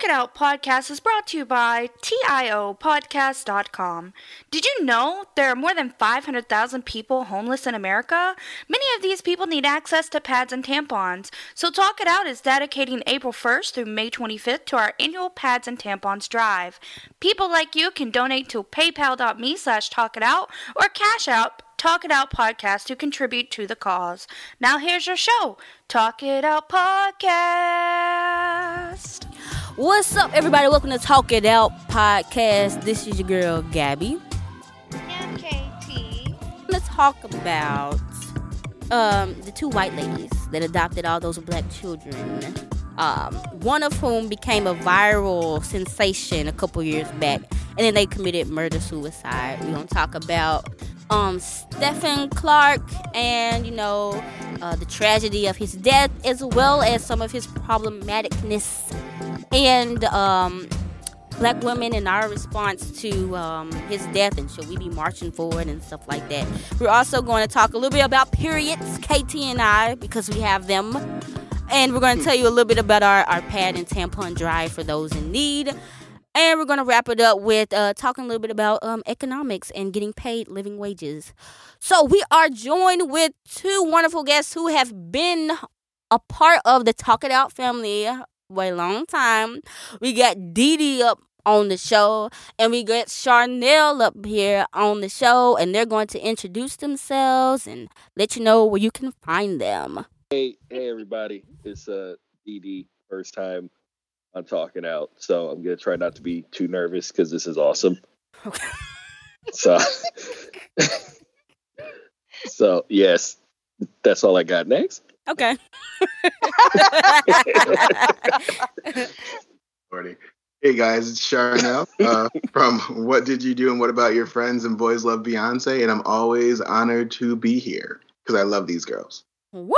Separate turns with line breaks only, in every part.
Talk It Out podcast is brought to you by TIOpodcast.com. Did you know there are more than 500,000 people homeless in America? Many of these people need access to pads and tampons. So Talk It Out is dedicating April 1st through May 25th to our annual Pads and Tampons drive. People like you can donate to paypal.me slash talk it out or cash out Talk It Out podcast to contribute to the cause. Now here's your show, Talk It Out Podcast.
What's up, everybody? Welcome to Talk It Out podcast. This is your girl Gabby.
And KT.
Let's talk about um, the two white ladies that adopted all those black children. Um, one of whom became a viral sensation a couple years back, and then they committed murder suicide. We're gonna talk about um, Stephon Clark and you know uh, the tragedy of his death, as well as some of his problematicness and um, black women and our response to um, his death and should we be marching forward and stuff like that. We're also going to talk a little bit about periods, KT and I, because we have them. And we're going to tell you a little bit about our, our pad and tampon drive for those in need. And we're going to wrap it up with uh, talking a little bit about um, economics and getting paid living wages. So we are joined with two wonderful guests who have been a part of the Talk It Out family for a long time. We got Dee Dee up on the show, and we got Charneil up here on the show, and they're going to introduce themselves and let you know where you can find them.
Hey, hey, everybody! It's uh, Dee Dee, first time I'm talking out, so I'm gonna try not to be too nervous because this is awesome.
Okay.
So, so yes, that's all I got. Next,
Okay.
Morning. Hey guys, it's Charneil uh, from What Did You Do and What About Your Friends and Boys Love Beyonce, and I'm always honored to be here because I love these girls.
Woo!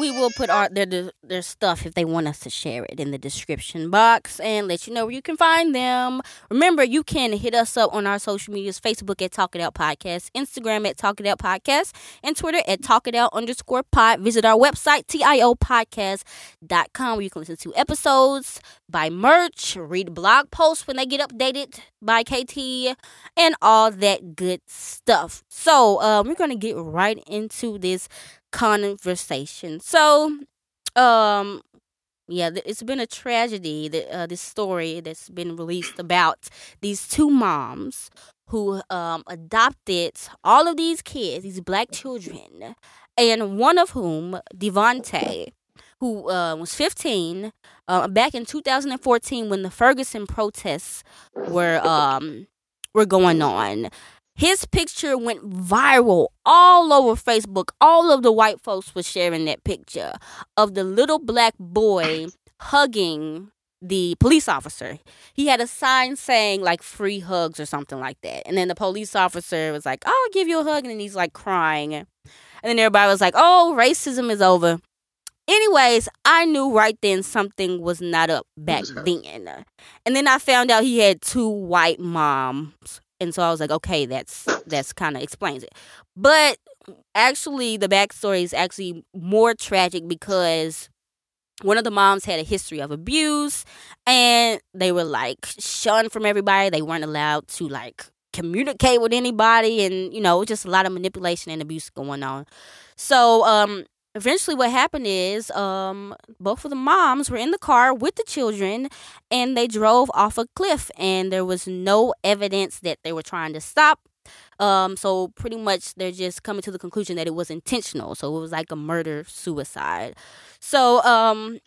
We will put our their their stuff if they want us to share it in the description box and let you know where you can find them. Remember, you can hit us up on our social medias: Facebook at Talk It Out Podcast, Instagram at Talk It Out Podcast, and Twitter at Talk It Out underscore Pod. Visit our website tiopodcast.com where you can listen to episodes, buy merch, read blog posts when they get updated by KT, and all that good stuff. So uh, we're gonna get right into this conversation. So, um, yeah, it's been a tragedy. That uh, this story that's been released about these two moms who um adopted all of these kids, these black children, and one of whom, Devonte, who uh, was 15, uh, back in 2014 when the Ferguson protests were um were going on. His picture went viral all over Facebook. All of the white folks were sharing that picture of the little black boy hugging the police officer. He had a sign saying like free hugs or something like that. And then the police officer was like, I'll give you a hug. And then he's like crying. And then everybody was like, oh, racism is over. Anyways, I knew right then something was not up back then. And then I found out he had two white moms. And so I was like, okay, that's that's kind of explains it. But actually the backstory is actually more tragic because one of the moms had a history of abuse and they were like shunned from everybody. They weren't allowed to like communicate with anybody and you know, just a lot of manipulation and abuse going on. So um eventually what happened is um both of the moms were in the car with the children and they drove off a cliff and there was no evidence that they were trying to stop. Um so pretty much they're just coming to the conclusion that it was intentional. So it was like a murder suicide. So um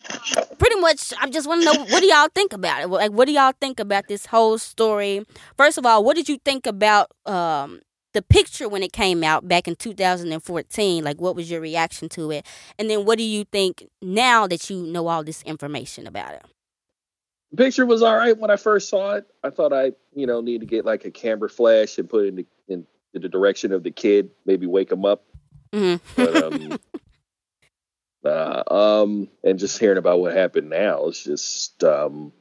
pretty much i just want to know what do y'all think about it? Like what do y'all think about this whole story? First of all what did you think about um the picture when it came out back in 2014 like what was your reaction to it and then what do you think now that you know all this information about it
the picture was all right when I first saw it. I thought I, you know, need to get like a camera flash and put it in the, in, the direction of the kid, maybe wake him up.
mm-hmm.
But um, uh, um, and just hearing about what happened now, it's just um,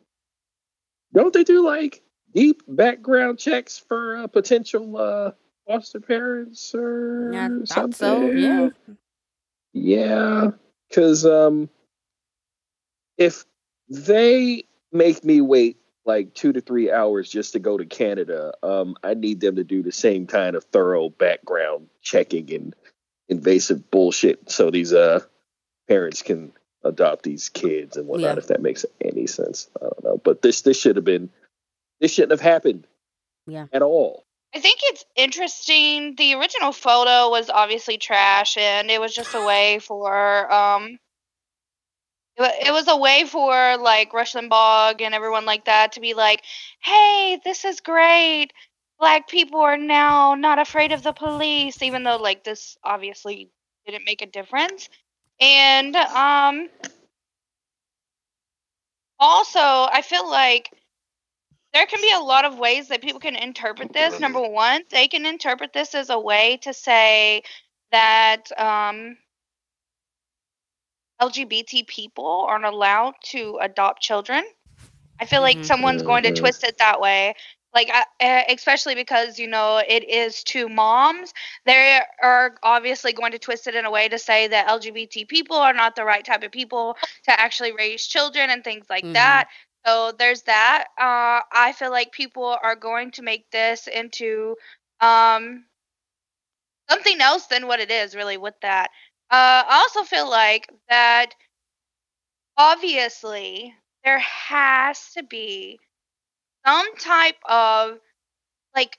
don't they do like deep background checks for uh, potential uh, foster parents or
I
something?
so, yeah.
Yeah, because um, if they make me wait like two to three hours just to go to Canada. Um, I need them to do the same kind of thorough background checking and invasive bullshit so these uh parents can adopt these kids and whatnot.
Yeah.
If that makes any sense, I don't know. But this this should have been this shouldn't have happened.
Yeah.
At all.
I think it's interesting. The original photo was obviously trash, and it was just a way for um. It was a way for like Rush Limbaugh and everyone like that to be like, "Hey, this is great. Black people are now not afraid of the police," even though like this obviously didn't make a difference. And um, also, I feel like there can be a lot of ways that people can interpret this. Number one, they can interpret this as a way to say that um, LGBT people aren't allowed to adopt children. I feel like
Mhm.
someone's going to twist it that way. Like, I- uh, especially because, you know, it is two moms. They are obviously going to twist it in a way to say that LGBT people are not the right type of people to actually raise children and things like
Mhm.
that. So there's that. Uh, I feel like people are going to make this into um, something else than what it is, really, with that. Uh, I also feel like that obviously there has to be some type of like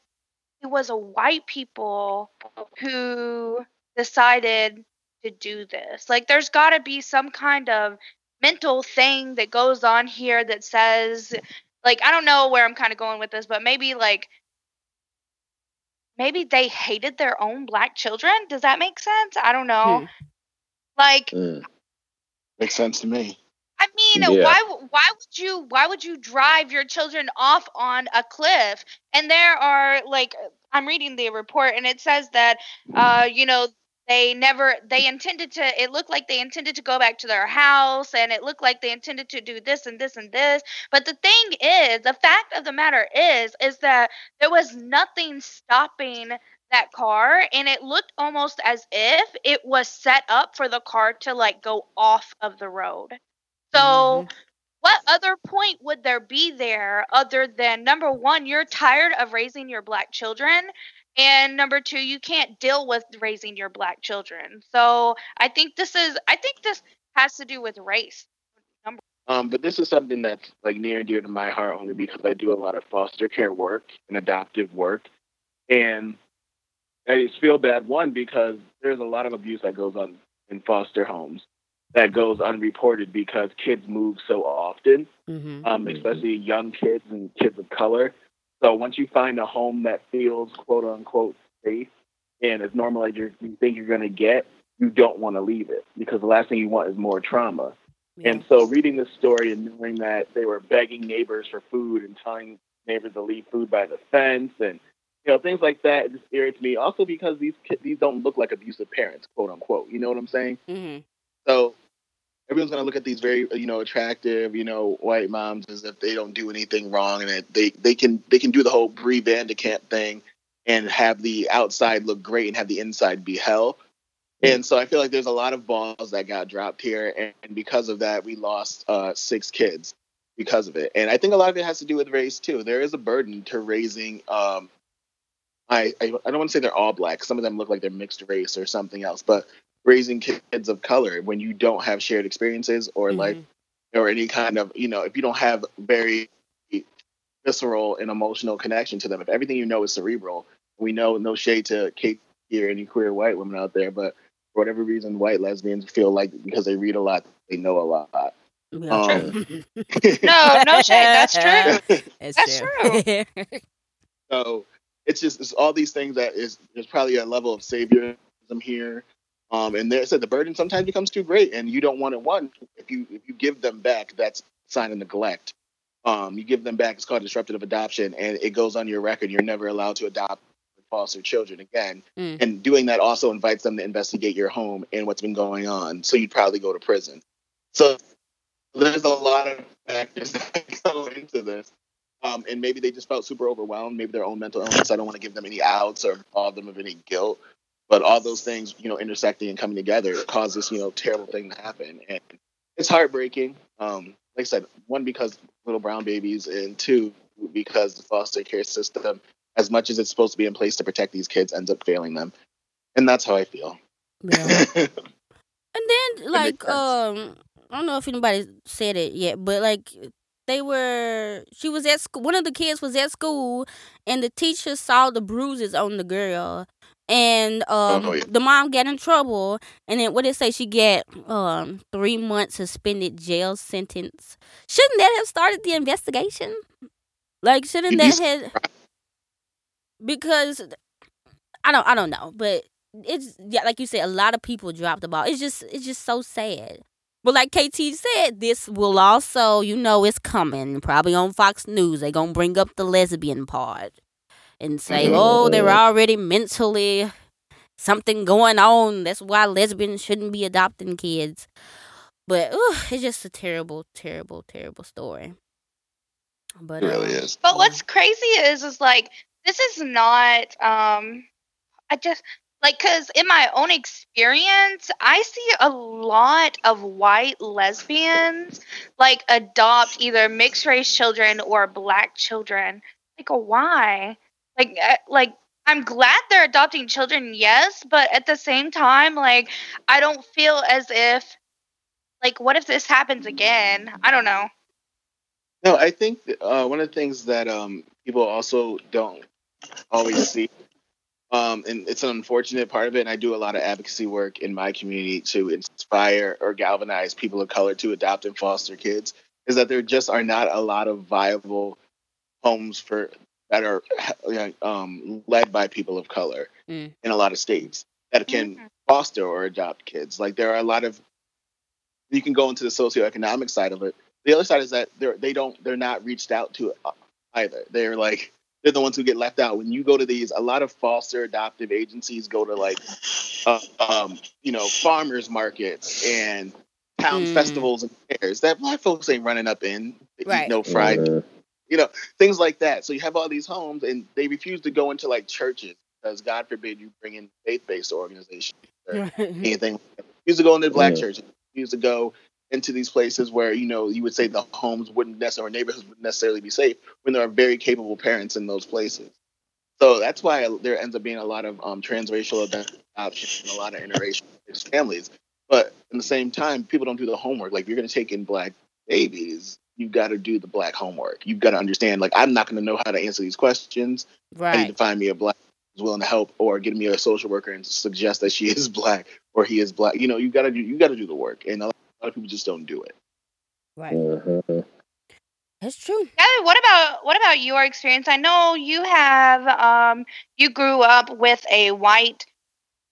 it was a white people who decided to do this. Like there's got to be some kind of mental thing that goes on here that says like I don't know where I'm kind of going with this, but maybe like maybe they hated their own black children. Does that make sense? I don't know.
Hmm.
Like
Mm.
Makes sense to me.
I mean,
Yeah.
why why would you why would you drive your children off on a cliff? And there are like I'm reading the report and it says that uh you know they never they intended to it looked like they intended to go back to their house and it looked like they intended to do this and this and this. But the thing is the fact of the matter is is that there was nothing stopping that car and it looked almost as if it was set up for the car to like go off of the road. So,
Mhm.
what other point would there be there other than number one, you're tired of raising your black children, and number two, you can't deal with raising your black children. So, I think this is, I think this has to do with race.
Um, but this is something that's like near and dear to my heart only because I do a lot of foster care work and adoptive work. And I just feel bad, one, because there's a lot of abuse that goes on in foster homes that goes unreported because kids move so often,
Mhm.
um, especially young kids and kids of color. So once you find a home that feels quote unquote safe and as normal as you're, you think you're going to get, you don't want to leave it because the last thing you want is more trauma.
Yeah.
And so reading this story and knowing that they were begging neighbors for food and telling neighbors to leave food by the fence and you know things like that just irritates me. Also because these ki- these don't look like abusive parents, quote unquote. You know what I'm saying?
Mm-hmm.
So everyone's gonna look at these very you know attractive you know white moms as if they don't do anything wrong and that they they can they can do the whole Bree Van de Kamp thing and have the outside look great and have the inside be hell. And so I feel like there's a lot of balls that got dropped here, and, and because of that, we lost uh, six kids because of it. And I think a lot of it has to do with race too. There is a burden to raising. Um, I, I I don't want to say they're all black. Some of them look like they're mixed race or something else, but raising kids of color when you don't have shared experiences or like
Mhm.
or any kind of you know if you don't have very visceral and emotional connection to them if everything you know is cerebral we know no shade to kate or any queer white women out there but for whatever reason white lesbians feel like because they read a lot they know a lot
Yeah.
Um,
No, no shade. That's true.
It's
That's
true.
so it's just it's all these things that is there's probably a level of saviorism here um and there said the burden sometimes becomes too great and you don't want it one if you if you give them back that's a sign of neglect. Um you give them back it's called disruptive adoption and it goes on your record. You're never allowed to adopt foster children again.
Mm.
and doing that also invites them to investigate your home and what's been going on. So you'd probably go to prison. So there's a lot of factors that go into this. Um, and maybe they just felt super overwhelmed, maybe their own mental illness. I don't want to give them any outs or involve them of any guilt, but all those things, you know, intersecting and coming together caused this, you know, terrible thing to happen, and it's heartbreaking. Um, like I said, one because little brown babies, and two because the foster care system, as much as it's supposed to be in place to protect these kids, ends up failing them, and that's how I feel.
Yeah. and then like um I don't know if anybody said it yet, but like they were she was at school one of the kids was at school and the teacher saw the bruises on the girl and um
Oh, yeah.
the mom got in trouble and then what did it say? She get um three months suspended jail sentence. Shouldn't that have started the investigation? Like shouldn't that have because i don't i don't know but it's yeah like you said a lot of people dropped the ball. It's just it's just so sad. But like KT said, this will also, you know, it's coming. Probably on Fox News, they gonna bring up the lesbian part and say, "Oh, they're already mentally something going on. That's why lesbians shouldn't be adopting kids." But ugh, it's just a terrible, terrible, terrible story. But
It really
um,
is.
But
yeah.
what's crazy is, is like this is not. Um, I just like because in my own experience, I see a lot of white lesbians like adopt either mixed race children or black children. Like, why? Like, uh, like I'm glad they're adopting children, yes, but at the same time, like I don't feel as if like what if this happens again? I don't know.
No, I think uh, one of the things that um, people also don't always see, um, and it's an unfortunate part of it, and I do a lot of advocacy work in my community to inspire or galvanize people of color to adopt and foster kids, is that there just are not a lot of viable homes for that are um, led by people of color
Mm.
in a lot of states that can
Mhm.
foster or adopt kids. Like there are a lot of you can go into the socioeconomic side of it. The other side is that they're they don't they're not reached out to either. They're like they're the ones who get left out. When you go to these, a lot of foster adoptive agencies go to like, uh, um, you know, farmers markets and town
Mm.
festivals and fairs that black folks ain't running up in. Eat
Right.
no fried
Uh,
you know, things like that. So you have all these homes, and they refuse to go into like churches because God forbid you bring in faith-based organizations or anything. Like that. Refuse to go into black
Yeah.
churches. Refuse to go into these places where you know you would say the homes wouldn't necessarily, or neighborhoods wouldn't necessarily be safe when there are very capable parents in those places. So that's why there ends up being a lot of um, transracial adoption and a lot of interracial families. But in the same time, people don't do the homework. Like if you're going to take in black babies, you've got to do the black homework. You've got to understand. Like I'm not going to know how to answer these questions. Right. I need to find me a black who's willing to help, or get me a social worker and suggest that she is black or he is black. You know, you got to do you got to do the work, and a lot of people just don't do it.
Right.
uh-huh.
That's true.
Gabby, what about what about your experience? I know you have um you grew up with a white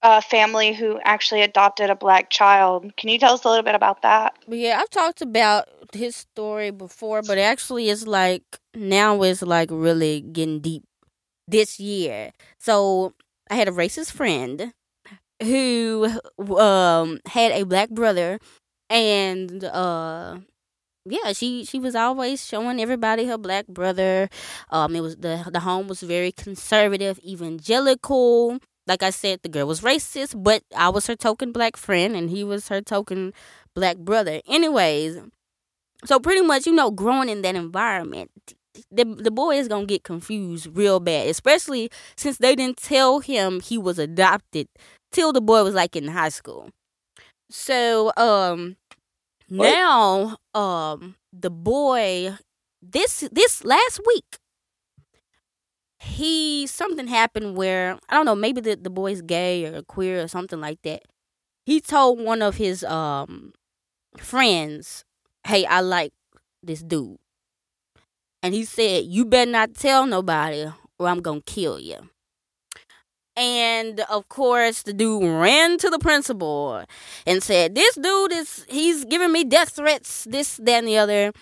uh, family who actually adopted a black child. Can you tell us a little bit about that?
Yeah, I've talked about his story before, but actually it's like now it's like really getting deep this year. So I had a racist friend who um had a black brother and uh yeah, she she was always showing everybody her black brother. Um it was the the home was very conservative, evangelical. Like I said, the girl was racist, but I was her token black friend and he was her token black brother. Anyways, so pretty much, you know, growing in that environment, the the boy is gonna get confused real bad, especially since they didn't tell him he was adopted till the boy was like in high school. So, um,
What?
now, um, the boy this this last week he something happened where I don't know, maybe the, the boy's gay or queer or something like that. He told one of his um friends, Hey, I like this dude. And he said, You better not tell nobody or I'm gonna kill you. And of course, the dude ran to the principal and said, "This dude is he's giving me death threats, this, that, and the other."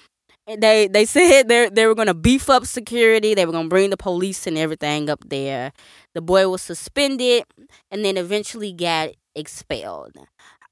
They they said they they were gonna beef up security. They were gonna bring the police and everything up there. The boy was suspended and then eventually got expelled.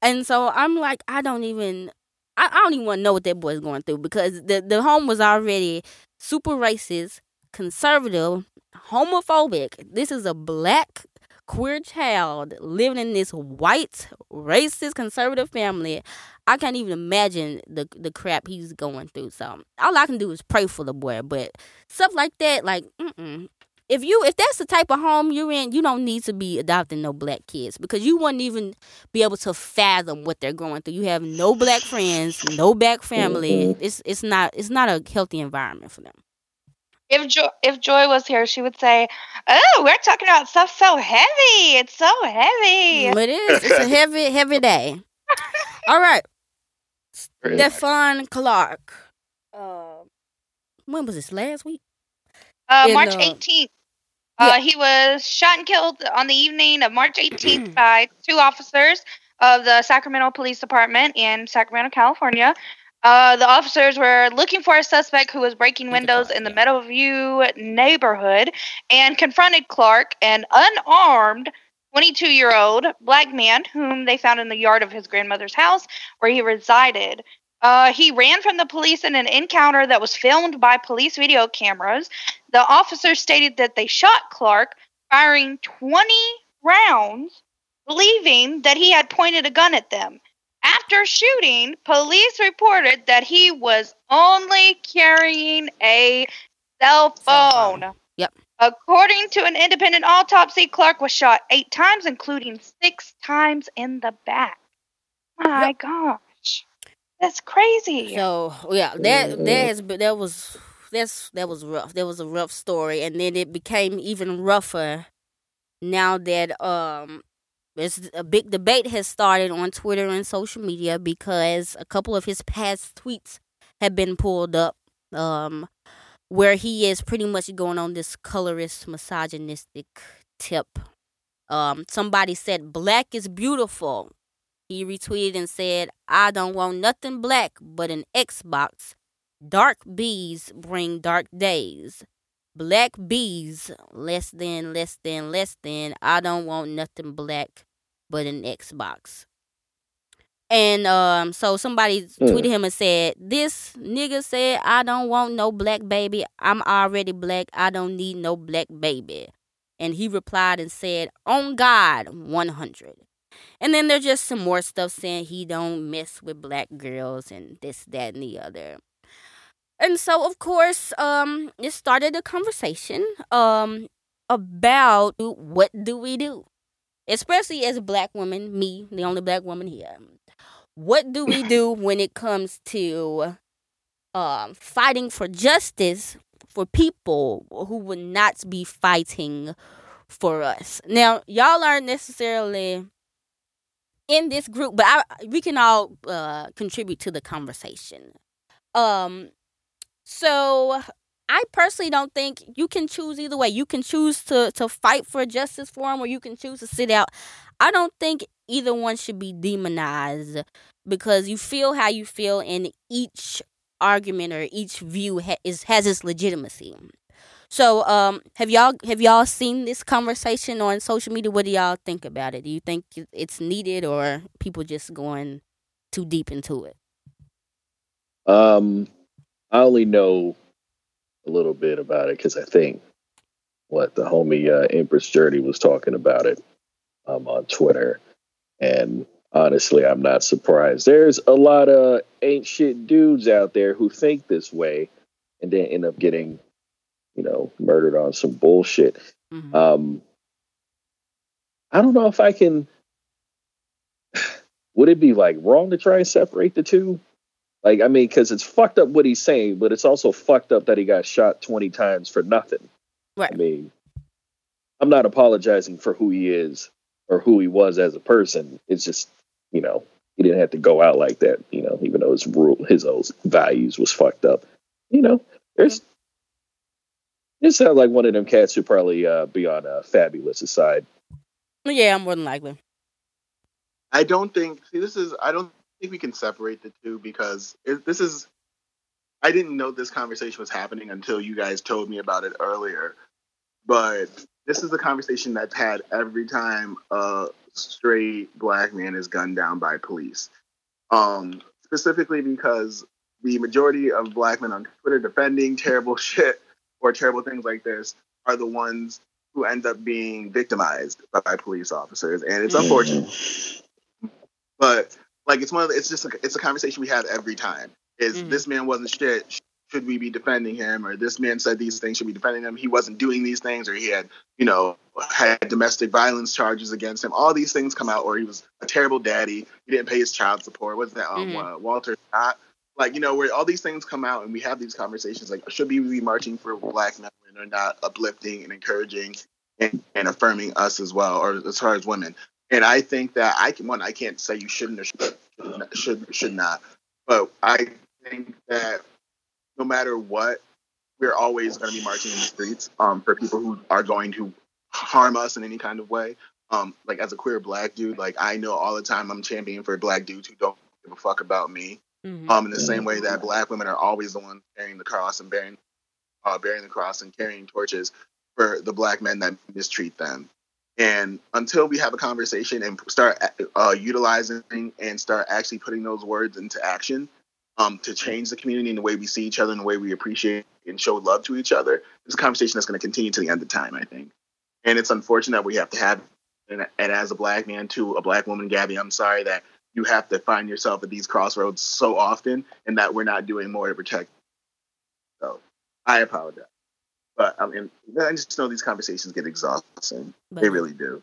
And so I'm like, I don't even, I, I don't even want to know what that boy's going through because the the home was already super racist, conservative, homophobic. This is a black queer child living in this white, racist, conservative family. I can't even imagine the the crap he's going through. So all I can do is pray for the boy. But stuff like that, like, mm-mm. if you if that's the type of home you're in, you don't need to be adopting no black kids because you wouldn't even be able to fathom what they're going through. You have no black friends, no black family.
Mhm.
It's it's not it's not a healthy environment for them.
If Joy, if Joy was here, she would say, "Oh, we're talking about stuff so heavy. It's so heavy."
It is. It's a heavy, heavy day. All right.
Very
Stephon Clark. Uh, when was this? Last week?
Uh,
In,
March
uh,
18th. Uh, He was shot and killed on the evening of March 18th by two officers of the Sacramento Police Department in Sacramento, California. Uh, the officers were looking for a suspect who was breaking windows in the. Meadowview neighborhood and confronted Clark, an unarmed 22 year old black man whom they found in the yard of his grandmother's house where he resided. Uh, he ran from the police in an encounter that was filmed by police video cameras. The officers stated that they shot Clark, firing 20 rounds, believing that he had pointed a gun at them. After shooting, police reported that he was only carrying a cell
Cell phone.
phone.
Yep.
According to an independent autopsy, Clark was shot eight times, including six times in the back. My
Yep.
gosh. That's crazy.
So yeah, that that has that was that's that was rough. That was a rough story, and then it became even rougher now that um. There's a big debate has started on Twitter and social media because a couple of his past tweets have been pulled up, um, where he is pretty much going on this colorist, misogynistic tip. Um, somebody said black is beautiful. He retweeted and said, I don't want nothing black but an Xbox. Dark bees bring dark days. Black bees, less than, less than, less than. I don't want nothing black but an Xbox. And um, so somebody
Hmm.
tweeted him and said, This nigga said, I don't want no black baby. I'm already black. I don't need no black baby. And he replied and said, On God, 100. And then there's just some more stuff saying he don't mess with black girls and this, that, and the other. And so, of course, um, it started a conversation um about what do we do, especially as a black woman, me, the only black woman here. What do we do when it comes to um fighting for justice for people who would not be fighting for us? Now, y'all aren't necessarily in this group, but I, we can all uh, contribute to the conversation. Um, so I personally don't think you can choose either way. You can choose to to fight for justice for them, or you can choose to sit out. I don't think either one should be demonized because you feel how you feel, and each argument or each view ha- is has its legitimacy. So, um, have y'all have y'all seen this conversation on social media? What do y'all think about it? Do you think it's needed, or people just going too deep into it?
Um, I only know a little bit about it because I think what the homie uh, Empress Journey was talking about it um, on Twitter, and honestly, I'm not surprised. There's a lot of ain't shit dudes out there who think this way, and then end up getting, you know, murdered on some bullshit.
Mhm.
Um, I don't know if I can. Would it be like wrong to try and separate the two? Like, I mean, because it's fucked up what he's saying, but it's also fucked up that he got shot 20 times for nothing.
Right.
I mean, I'm not apologizing for who he is or who he was as a person. It's just, you know, he didn't have to go out like that, you know, even though his rule, his old values was fucked up. You know, there's. It sounds like one of them cats who probably uh, be on a Fabulous' side.
Yeah, more than likely.
I don't think. See, this is. I don't think we can separate the two because it, this is. I didn't know this conversation was happening until you guys told me about it earlier. But this is the conversation that's had every time a straight black man is gunned down by police. Um, specifically because the majority of black men on Twitter defending terrible shit or terrible things like this are the ones who end up being victimized by police officers, and it's unfortunate. But like, it's one of the, it's just a, it's a conversation we have every time. Is
Mhm.
this man wasn't shit? Should we be defending him? Or this man said these things? Should we be defending him? He wasn't doing these things, or he had you know had domestic violence charges against him. All these things come out, or he was a terrible daddy. He didn't pay his child support. What's that? Um,
Mhm.
uh, Walter Scott. Like you know, where all these things come out, and we have these conversations. Like, should we be marching for black men or not uplifting and encouraging and, and affirming us as well, or as far as women? And I think that I can one, I can't say you shouldn't or should should should not, but I think that no matter what, we're always going to be marching in the streets um, for people who are going to harm us in any kind of way. Um, like as a queer black dude, like I know all the time I'm championing for black dudes who don't give a fuck about me.
Mhm.
Um, in the same way that black women are always the ones carrying the cross and bearing, uh, bearing the cross and carrying torches for the black men that mistreat them. And until we have a conversation and start uh, utilizing and start actually putting those words into action um, to change the community and the way we see each other and the way we appreciate and show love to each other, it's a conversation that's going to continue to the end of time, I think. And it's unfortunate that we have to have, and, and as a black man too, a black woman, Gabby, I'm sorry that you have to find yourself at these crossroads so often and that we're not doing more to protect. So I apologize. But I mean, I just know these conversations get exhausting. They really do.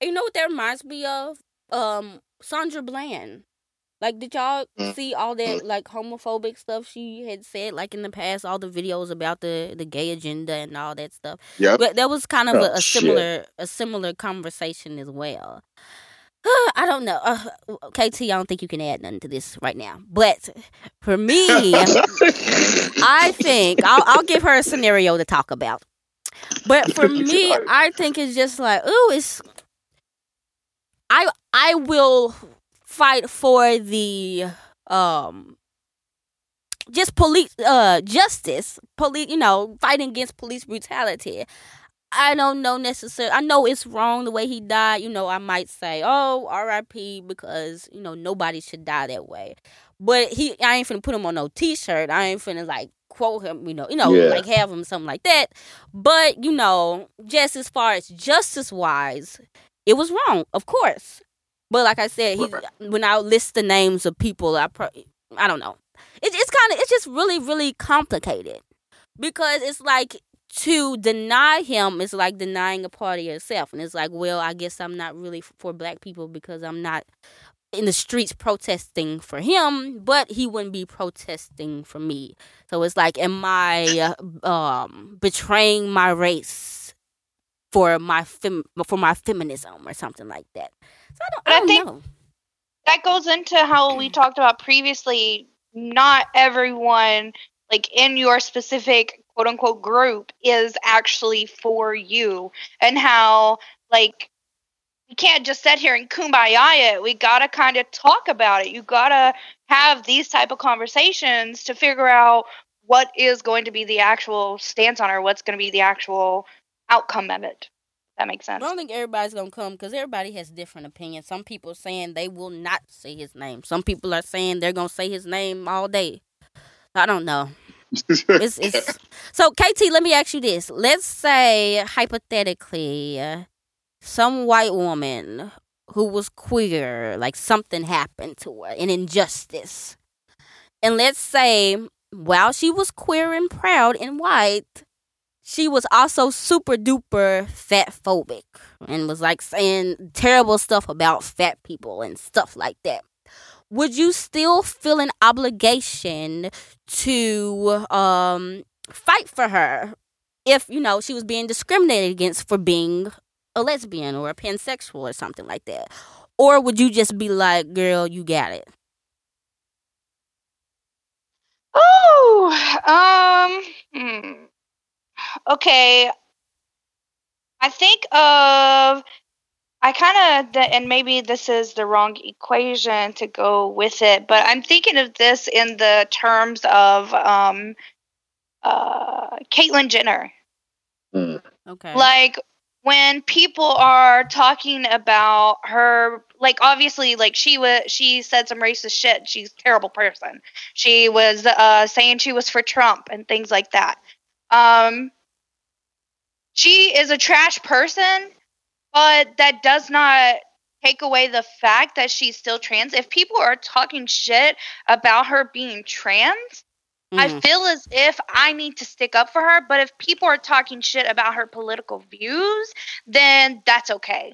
You know what that reminds me of? Um, Sandra Bland. Like, did y'all
Mm.
see all that like homophobic stuff she had said, like in the past, all the videos about the the gay agenda and all that stuff?
Yep.
But that was kind of
Oh,
a, a similar a similar conversation as well. I don't know. Uh, KT, I don't think you can add nothing to this right now. But for me, I think I'll, I'll give her a scenario to talk about. But for me, I think it's just like, ooh, it's. I I will fight for the um just police uh justice police you know fighting against police brutality i don't know necessarily i know it's wrong the way he died you know i might say oh rip because you know nobody should die that way. But he i ain't finna put him on no t-shirt. I ain't finna like quote him you know you know
Yeah.
like have him something like that. But you know just as far as justice wise it was wrong of course. But like i said he when i list the names of people i pro- i don't know. It, it's kind of it's just really really complicated. Because it's like to deny him is like denying a part of yourself. And it's like well i guess i'm not really for black people because i'm not in the streets protesting for him but he wouldn't be protesting for me. So it's like am i uh, um betraying my race for my fem- for my feminism or something like that? So i don't,
But
I
I
don't
think-
know.
that goes into how we talked about previously. Not everyone, like in your specific quote unquote group, is actually for you, and how like we can't just sit here and kumbaya it. We gotta kind of talk about it. You gotta have these type of conversations to figure out what is going to be the actual stance on it, what's going to be the actual outcome of it. That makes sense.
I don't think everybody's gonna come because everybody has different opinions. Some people saying they will not say his name. Some people are saying they're gonna say his name all day. I don't know. It's, it's so KT. Let me ask you this. Let's say hypothetically, some white woman who was queer, like something happened to her, an injustice, and let's say while she was queer and proud and white, she was also super duper fat phobic and was like saying terrible stuff about fat people and stuff like that. Would you still feel an obligation to um, fight for her if you know she was being discriminated against for being a lesbian or a pansexual or something like that? Or would you just be like, girl, you got it?
Oh, um, hmm. okay. I think of, I kind of, and maybe this is the wrong equation to go with it, but I'm thinking of this in the terms of, um, uh, Caitlyn Jenner.
Okay.
Like when people are talking about her like obviously like she was she said some racist shit. She's a terrible person. She was uh saying she was for Trump and things like that. Um she is a trash person, but that does not take away the fact that she's still trans. If people are talking shit about her being trans, mm. I feel as if I need to stick up for her. But if people are talking shit about her political views, then that's okay.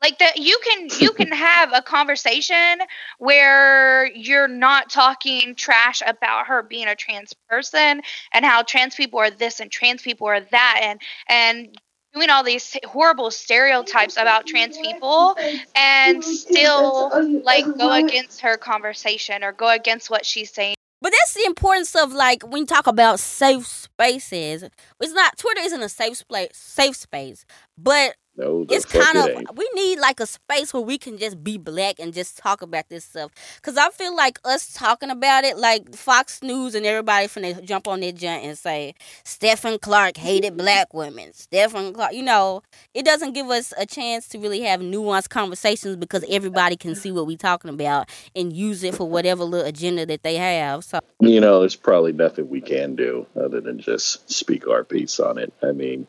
Like that you can you can have a conversation where you're not talking trash about her being a trans person and how trans people are this and trans people are that and and doing all these horrible stereotypes about trans people and still like go against her conversation or go against what she's saying.
But that's the importance of like when you talk about safe spaces. It's not Twitter isn't a safe space, safe space, but no, it's kind of it we need like a space where we can just be black and just talk about this stuff. Cause I feel like us talking about it, like Fox News and everybody from they jump on their junk and say Stephon Clark hated black women. Stephon Clark, you know, it doesn't give us a chance to really have nuanced conversations because everybody can see what we're talking about and use it for whatever little agenda that they have. So
you know, there's probably nothing we can do other than just speak our piece on it. I mean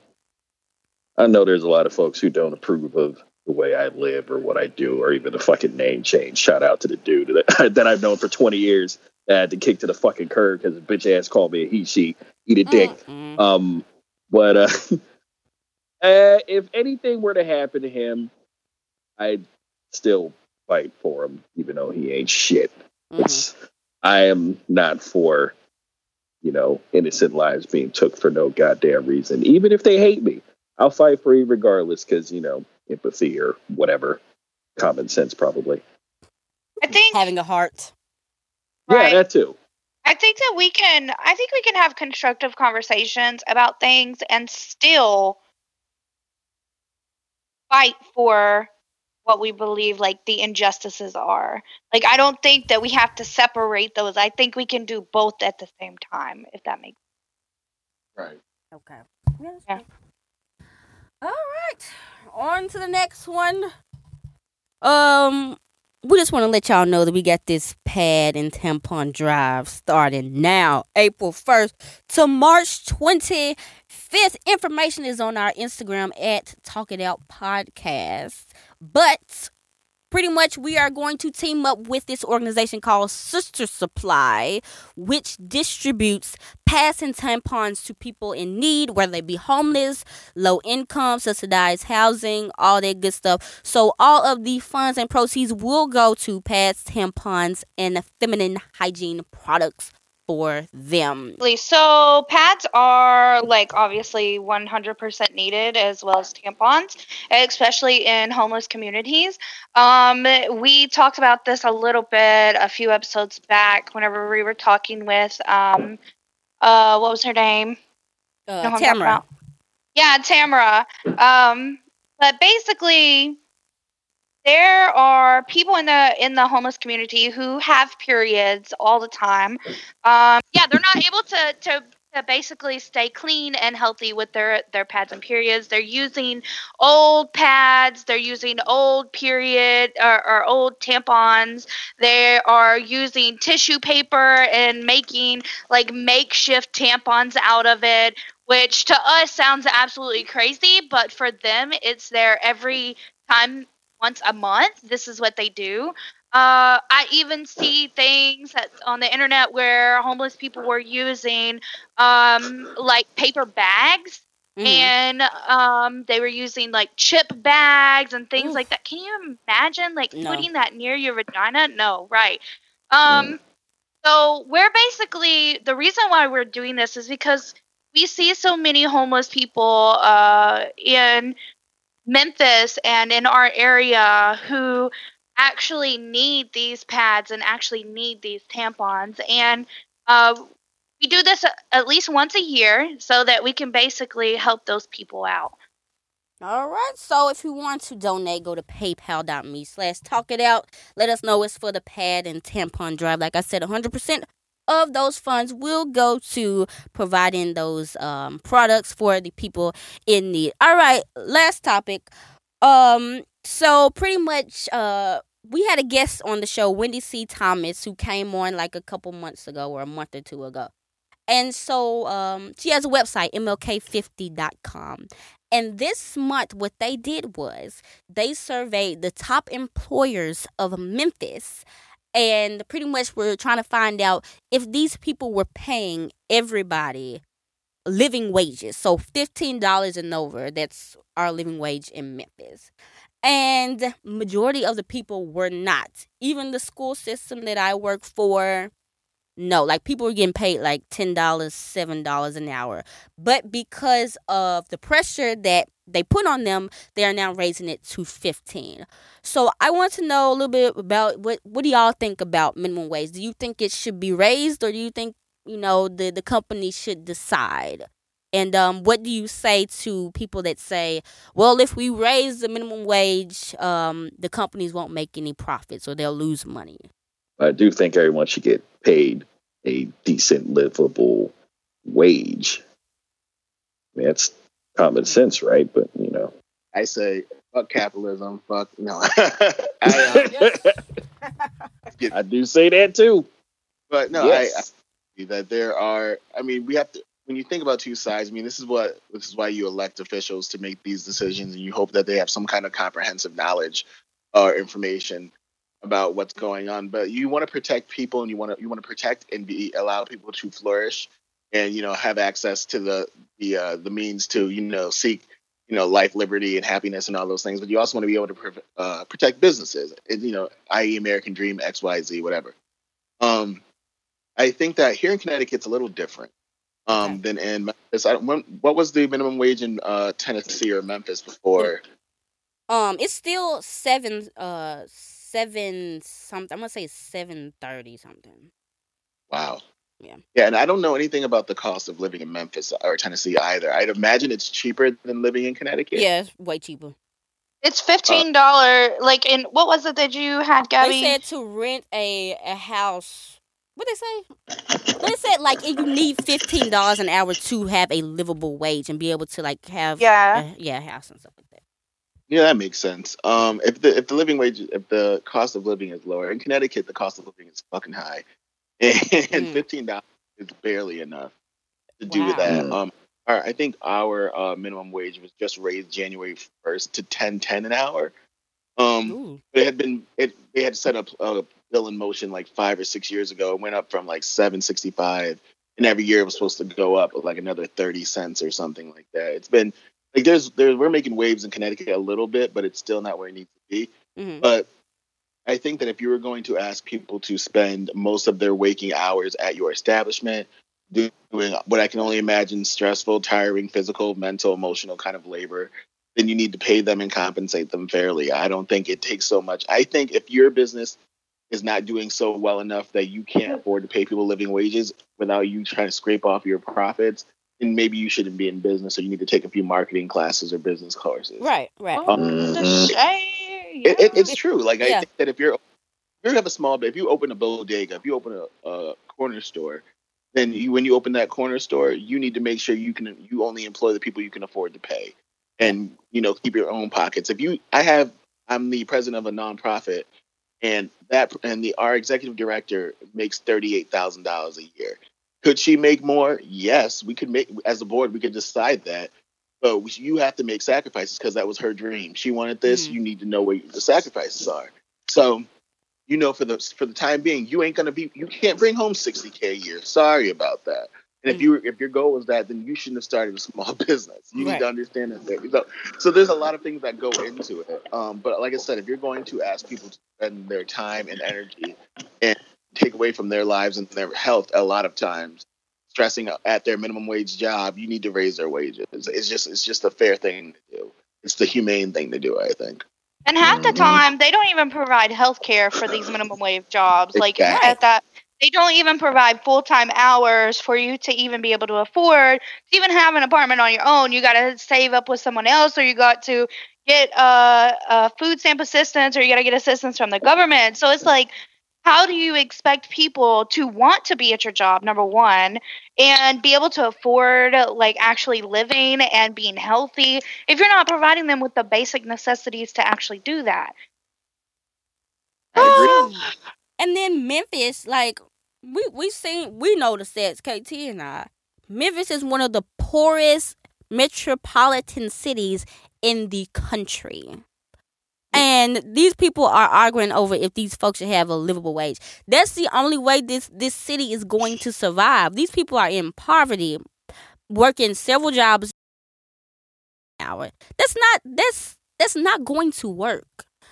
I know there's a lot of folks who don't approve of the way I live or what I do or even the fucking name change. Shout out to the dude that, that I've known for 20 years that had to kick to the fucking curb because a bitch ass called me a he, she, eat a dick. Mm-hmm. Um, but uh, uh, if anything were to happen to him, I'd still fight for him, even though he ain't shit. Mm-hmm. It's, I am not for, you know, innocent lives being took for no goddamn reason, even if they hate me. I'll fight for you regardless because, you know, empathy or whatever. Common sense, probably.
I think
having a heart.
Right. Yeah, that too.
I think that we can I think we can have constructive conversations about things and still fight for what we believe like the injustices are. Like I don't think that we have to separate those. I think we can do both at the same time if that makes
sense. Right.
Okay. Yeah. All right, on to the next one. Um, we just want to let y'all know that we got this pad and tampon drive starting now, April 1st to March 25th. Information is on our Instagram at Talk It Out Podcast. But pretty much we are going to team up with this organization called Sister Supply, which distributes pads and tampons to people in need, whether they be homeless, low income, subsidized housing, all that good stuff. So all of the funds and proceeds will go to pads, tampons, and feminine hygiene products for them.
So pads are like obviously 100% needed as well as tampons, especially in homeless communities. Um, we talked about this a little bit a few episodes back whenever we were talking with um, uh, what was her name?
Uh, Tamara.
Yeah, Tamara. Um, but basically there are people in the in the homeless community who have periods all the time. Um, yeah, they're not able to to to basically stay clean and healthy with their their pads and periods. They're using old pads. They're using old period or, or old tampons. They are using tissue paper and making like makeshift tampons out of it. Which to us sounds absolutely crazy, but for them, it's their every time once a month. This is what they do. Uh, I even see things that, on the internet where homeless people were using um, like paper bags. Mm. And um, they were using like chip bags and things Oof. like that. Can you imagine like no. putting that near your vagina? No, right. Um, mm. So we're basically the reason why we're doing this is because we see so many homeless people uh, in Memphis and in our area who actually need these pads and actually need these tampons. And uh, we do this at least once a year so that we can basically help those people out.
All right. So if you want to donate, go to paypal.me slash talk it out. Let us know it's for the pad and tampon drive. Like I said, 100% of those funds will go to providing those um, products for the people in need. All right, last topic. Um, so pretty much, uh, we had a guest on the show, Wendi C. Thomas, who came on like a couple months ago or a month or two ago. And so um, she has a website, MLK50.com. And this month, what they did was they surveyed the top employers of Memphis. And pretty much we're trying to find out if these people were paying everybody living wages. So $15 and over, that's our living wage in Memphis. And majority of the people were not. Even the school system that I work for, no, like people were getting paid like $10, $7 an hour. But because of the pressure that they put on them, they are now raising it to 15. So I want to know a little bit about what what do y'all think about minimum wage? Do you think it should be raised or do you think, you know, the the company should decide? And um, what do you say to people that say, well, if we raise the minimum wage, um, the companies won't make any profits or they'll lose money?
I do think everyone should get paid a decent, livable wage. I mean, that's common sense, right? But you know,
I say fuck capitalism. Fuck no. I,
uh, I, do say that too.
But no, yes. I, I that there are. I mean, we have to. When you think about two sides, I mean, this is what this is why you elect officials to make these decisions, and you hope that they have some kind of comprehensive knowledge or information about what's going on. But you want to protect people, and you want to you want to protect and be allow people to flourish, and you know have access to the the uh, the means to you know seek you know life, liberty, and happiness, and all those things. But you also want to be able to uh, protect businesses, and, you know, i.e., American Dream, X, Y, Z, whatever. Um, I think that here in Connecticut, it's a little different um, okay. than in Memphis. I, when, what was the minimum wage in uh, Tennessee or Memphis before?
Um, it's still seven. Uh, seven something. I'm gonna say seven thirty something.
Wow.
Yeah.
Yeah, and I don't know anything about the cost of living in Memphis or Tennessee either. I'd imagine it's cheaper than living in Connecticut.
Yeah, it's way cheaper.
It's fifteen dollar. Uh, like in what was it that you had, Gabby?
They said to rent a a house. What they say? they said like if you need fifteen dollars an hour to have a livable wage and be able to like have
yeah
a, yeah house and stuff like that.
Yeah, that makes sense. Um, if the if the living wage if the cost of living is lower in Connecticut, the cost of living is fucking high, and mm. fifteen dollars is barely enough to do wow. that. Um, I think our uh, minimum wage was just raised January first to ten ten an hour. Um, it had been it they had set up a bill in motion like five or six years ago. It went up from like seven sixty five, and every year it was supposed to go up like another thirty cents or something like that. It's been like there's there we're making waves in Connecticut a little bit, but it's still not where it needs to be. Mm-hmm. But I think that if you were going to ask people to spend most of their waking hours at your establishment doing what I can only imagine stressful, tiring, physical, mental, emotional kind of labor, then you need to pay them and compensate them fairly. I don't think it takes so much. I think if your business is not doing so well enough that you can't afford to pay people living wages without you trying to scrape off your profits, and maybe you shouldn't be in business, or you need to take a few marketing classes or business courses.
Right, right.
Um, mm-hmm.
it, it, it's true. Like yeah. I think that if you're if you have a small, if you open a bodega, if you open a, a corner store, then you, when you open that corner store, you need to make sure you can you only employ the people you can afford to pay, and you know keep your own pockets. If you, I have, I'm the president of a nonprofit, and that and the our executive director makes thirty eight thousand dollars a year. Could she make more? Yes, we could make as a board. We could decide that, but you have to make sacrifices because that was her dream. She wanted this. Mm-hmm. You need to know where the sacrifices are. So, you know, for the for the time being, you ain't gonna be. You can't bring home sixty k a year. Sorry about that. And if mm. you if your goal was that, then you shouldn't have started a small business. You right. need to understand that. So, so there's a lot of things that go into it. Um, but like I said, if you're going to ask people to spend their time and energy and take away from their lives and their health a lot of times. Stressing at their minimum wage job you need to raise their wages. It's just it's just a fair thing to do. It's the humane thing to do i think.
And half the mm-hmm. time they don't even provide health care for these minimum wage jobs. Like at that they don't even provide full-time hours for you to even be able to afford to even have an apartment on your own. You got to save up with someone else or you got to get uh, uh, food stamp assistance or you got to get assistance from the government. So it's like how do you expect people to want to be at your job number one and be able to afford like actually living and being healthy if you're not providing them with the basic necessities to actually do that
I agree. and then memphis like we we seen we know the stats, KT and I. Memphis is one of the poorest metropolitan cities in the country. And these people are arguing over if these folks should have a livable wage. That's the only way this this city is going to survive. These people are in poverty, working several jobs. Hour. That's not that's that's not going to work.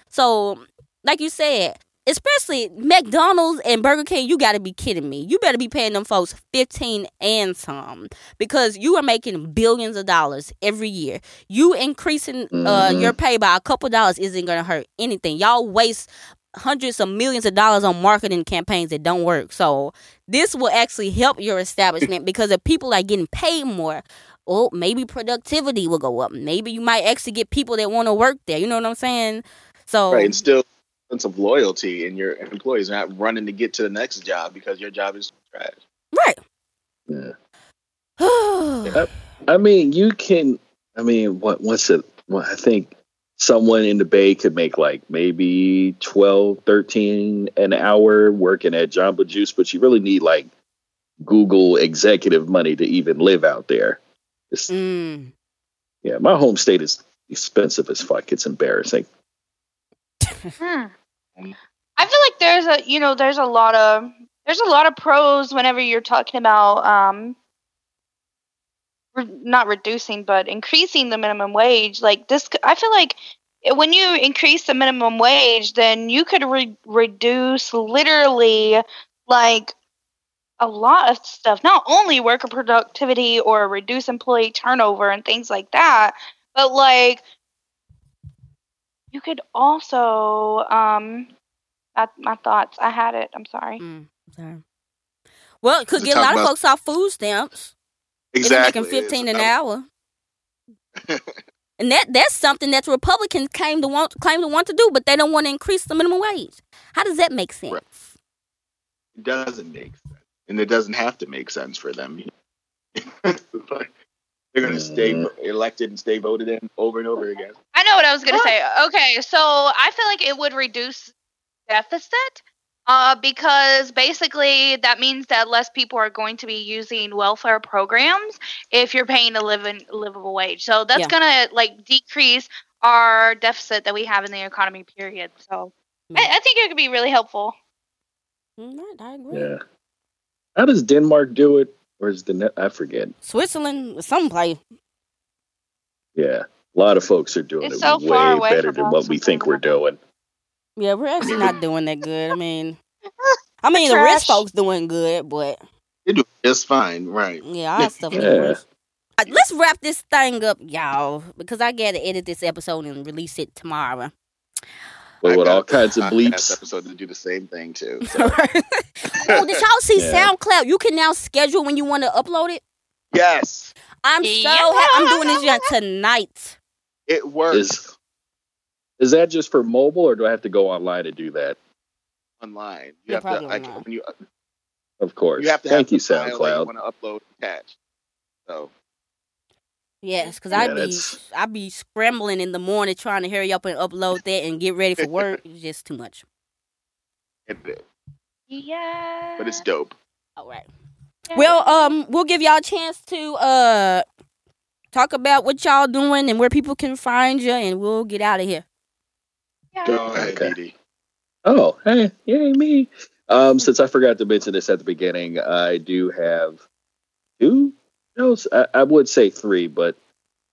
So, like you said, especially McDonald's and Burger King, you got to be kidding me. You better be paying them folks 15 and some because you are making billions of dollars every year. You increasing uh,
Mhm.
your pay by a couple dollars isn't going to hurt anything. Y'all waste hundreds of millions of dollars on marketing campaigns that don't work. So, this will actually help your establishment because if people are getting paid more, well, maybe productivity will go up. Maybe you might actually get people that want to work there. You know what I'm saying? So,
Right, and still sense of loyalty in your employees not running to get to the next job because your job is trash.
right.
Yeah. I mean, you can. I mean, what? What's it? Well, I think someone in the Bay could make like maybe 12, 13 an hour working at Jamba Juice, but you really need like Google executive money to even live out there.
Mm.
Yeah, my home state is expensive as fuck. It's embarrassing.
Hmm. I feel like there's a you know there's a lot of there's a lot of pros whenever you're talking about um re- not reducing but increasing the minimum wage like this I feel like when you increase the minimum wage then you could re- reduce literally like a lot of stuff not only worker productivity or reduce employee turnover and things like that but like you could also um my, my thoughts i had it i'm sorry
Mm. Sorry. Well, it could get a lot of folks off food stamps.
Exactly.
Making 15 an hour. and that that's something that the Republicans claim to want claim to want to do, but they don't want to increase the minimum wage. How does that make sense?
Right. It doesn't make sense, and it doesn't have to make sense for them. They're going to stay
Mhm.
elected and stay voted in over and over again.
i know what i was going to say okay so i feel like it would reduce deficit uh, because basically that means that less people are going to be using welfare programs if you're paying a living livable wage so that's
Yeah.
gonna like decrease our deficit that we have in the economy period so I, I think it could be really helpful
Mm, right, I agree.
Yeah. How does Denmark do it? Or is the net? I forget.
Switzerland, some place.
Yeah. A lot of folks are doing
It's
it
so
way
far away
better
from
than what we think we're doing.
Yeah, we're actually not doing that good. I mean, I mean, the
Trash.
rich folks doing good, but
They do just fine, right?
yeah, our stuff
Yeah.
worse. Uh, Let's wrap this thing up, y'all, because I got to edit this episode and release it tomorrow.
But
I
with all kinds of bleeps.
episode to do the same thing too. So.
oh, did y'all see
Yeah.
SoundCloud? You can now schedule when you want to upload it.
yes,
I'm so
Yeah.
happy. I'm doing this yet tonight.
it works
Is is that just for mobile, or do I have to go online to do that?
online.
Yeah,
You have to
probably
like,
online.
when you
Of course.
you have to
Thank
have
you,
the file you
SoundCloud.
want to upload attached. So
Yes, because
Yeah,
I be
that's-
I be scrambling in the morning trying to hurry up and upload that and get ready for work. It's just too much.
yeah
but it's dope.
All right. Well, um, we'll give y'all a chance to uh talk about what y'all doing and where people can find you, and we'll get out of here.
Go ahead,
Okay.
Dee Dee.
Oh, hey, yay me. Um, since I forgot to mention this at the beginning, I do have two shows. I, I would say three, but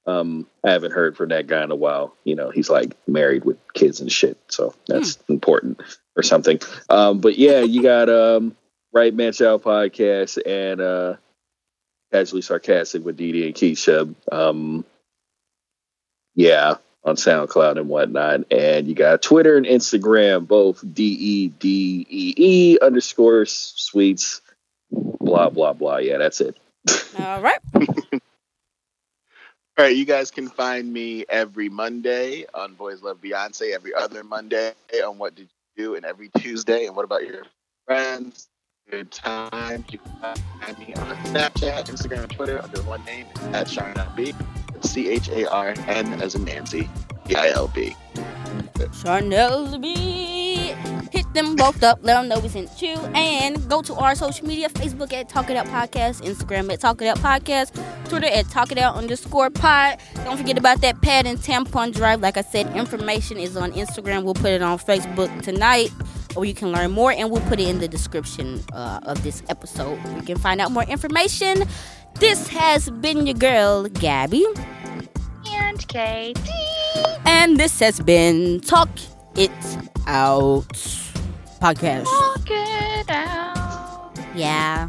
um, I haven't heard from that guy in a while. You know, he's like married with kids and shit, so that's important or something. Um, but yeah, you got um, Right Man Chow podcast and uh, Casually Sarcastic with Dee and Keisha. Um, yeah, on SoundCloud and whatnot. And you got Twitter and Instagram, both D E D E E underscore sweets, blah, blah, blah. Yeah, that's it.
All right.
All right, you guys can find me every Monday on Boys Love Beyonce, every other Monday on What Did You Do, and every Tuesday. And what about your friends? Good time. You can find me on Snapchat, Instagram, Twitter under one name at Charneil B. C H A R N as in Nancy, B I L B.
Charneil B. Them both up. Let them know we sent you. And go to our social media Facebook at Talk It Out Podcast, Instagram at Talk It Out Podcast, Twitter at Talk It Out underscore pod. Don't forget about that pad and tampon drive. Like I said, information is on Instagram. We'll put it on Facebook tonight. Or you can learn more, and we'll put it in the description uh, of this episode. You can find out more information. This has been your girl, Gabby.
And KT.
And this has been Talk It Out Podcast.
Talk it out.
Yeah.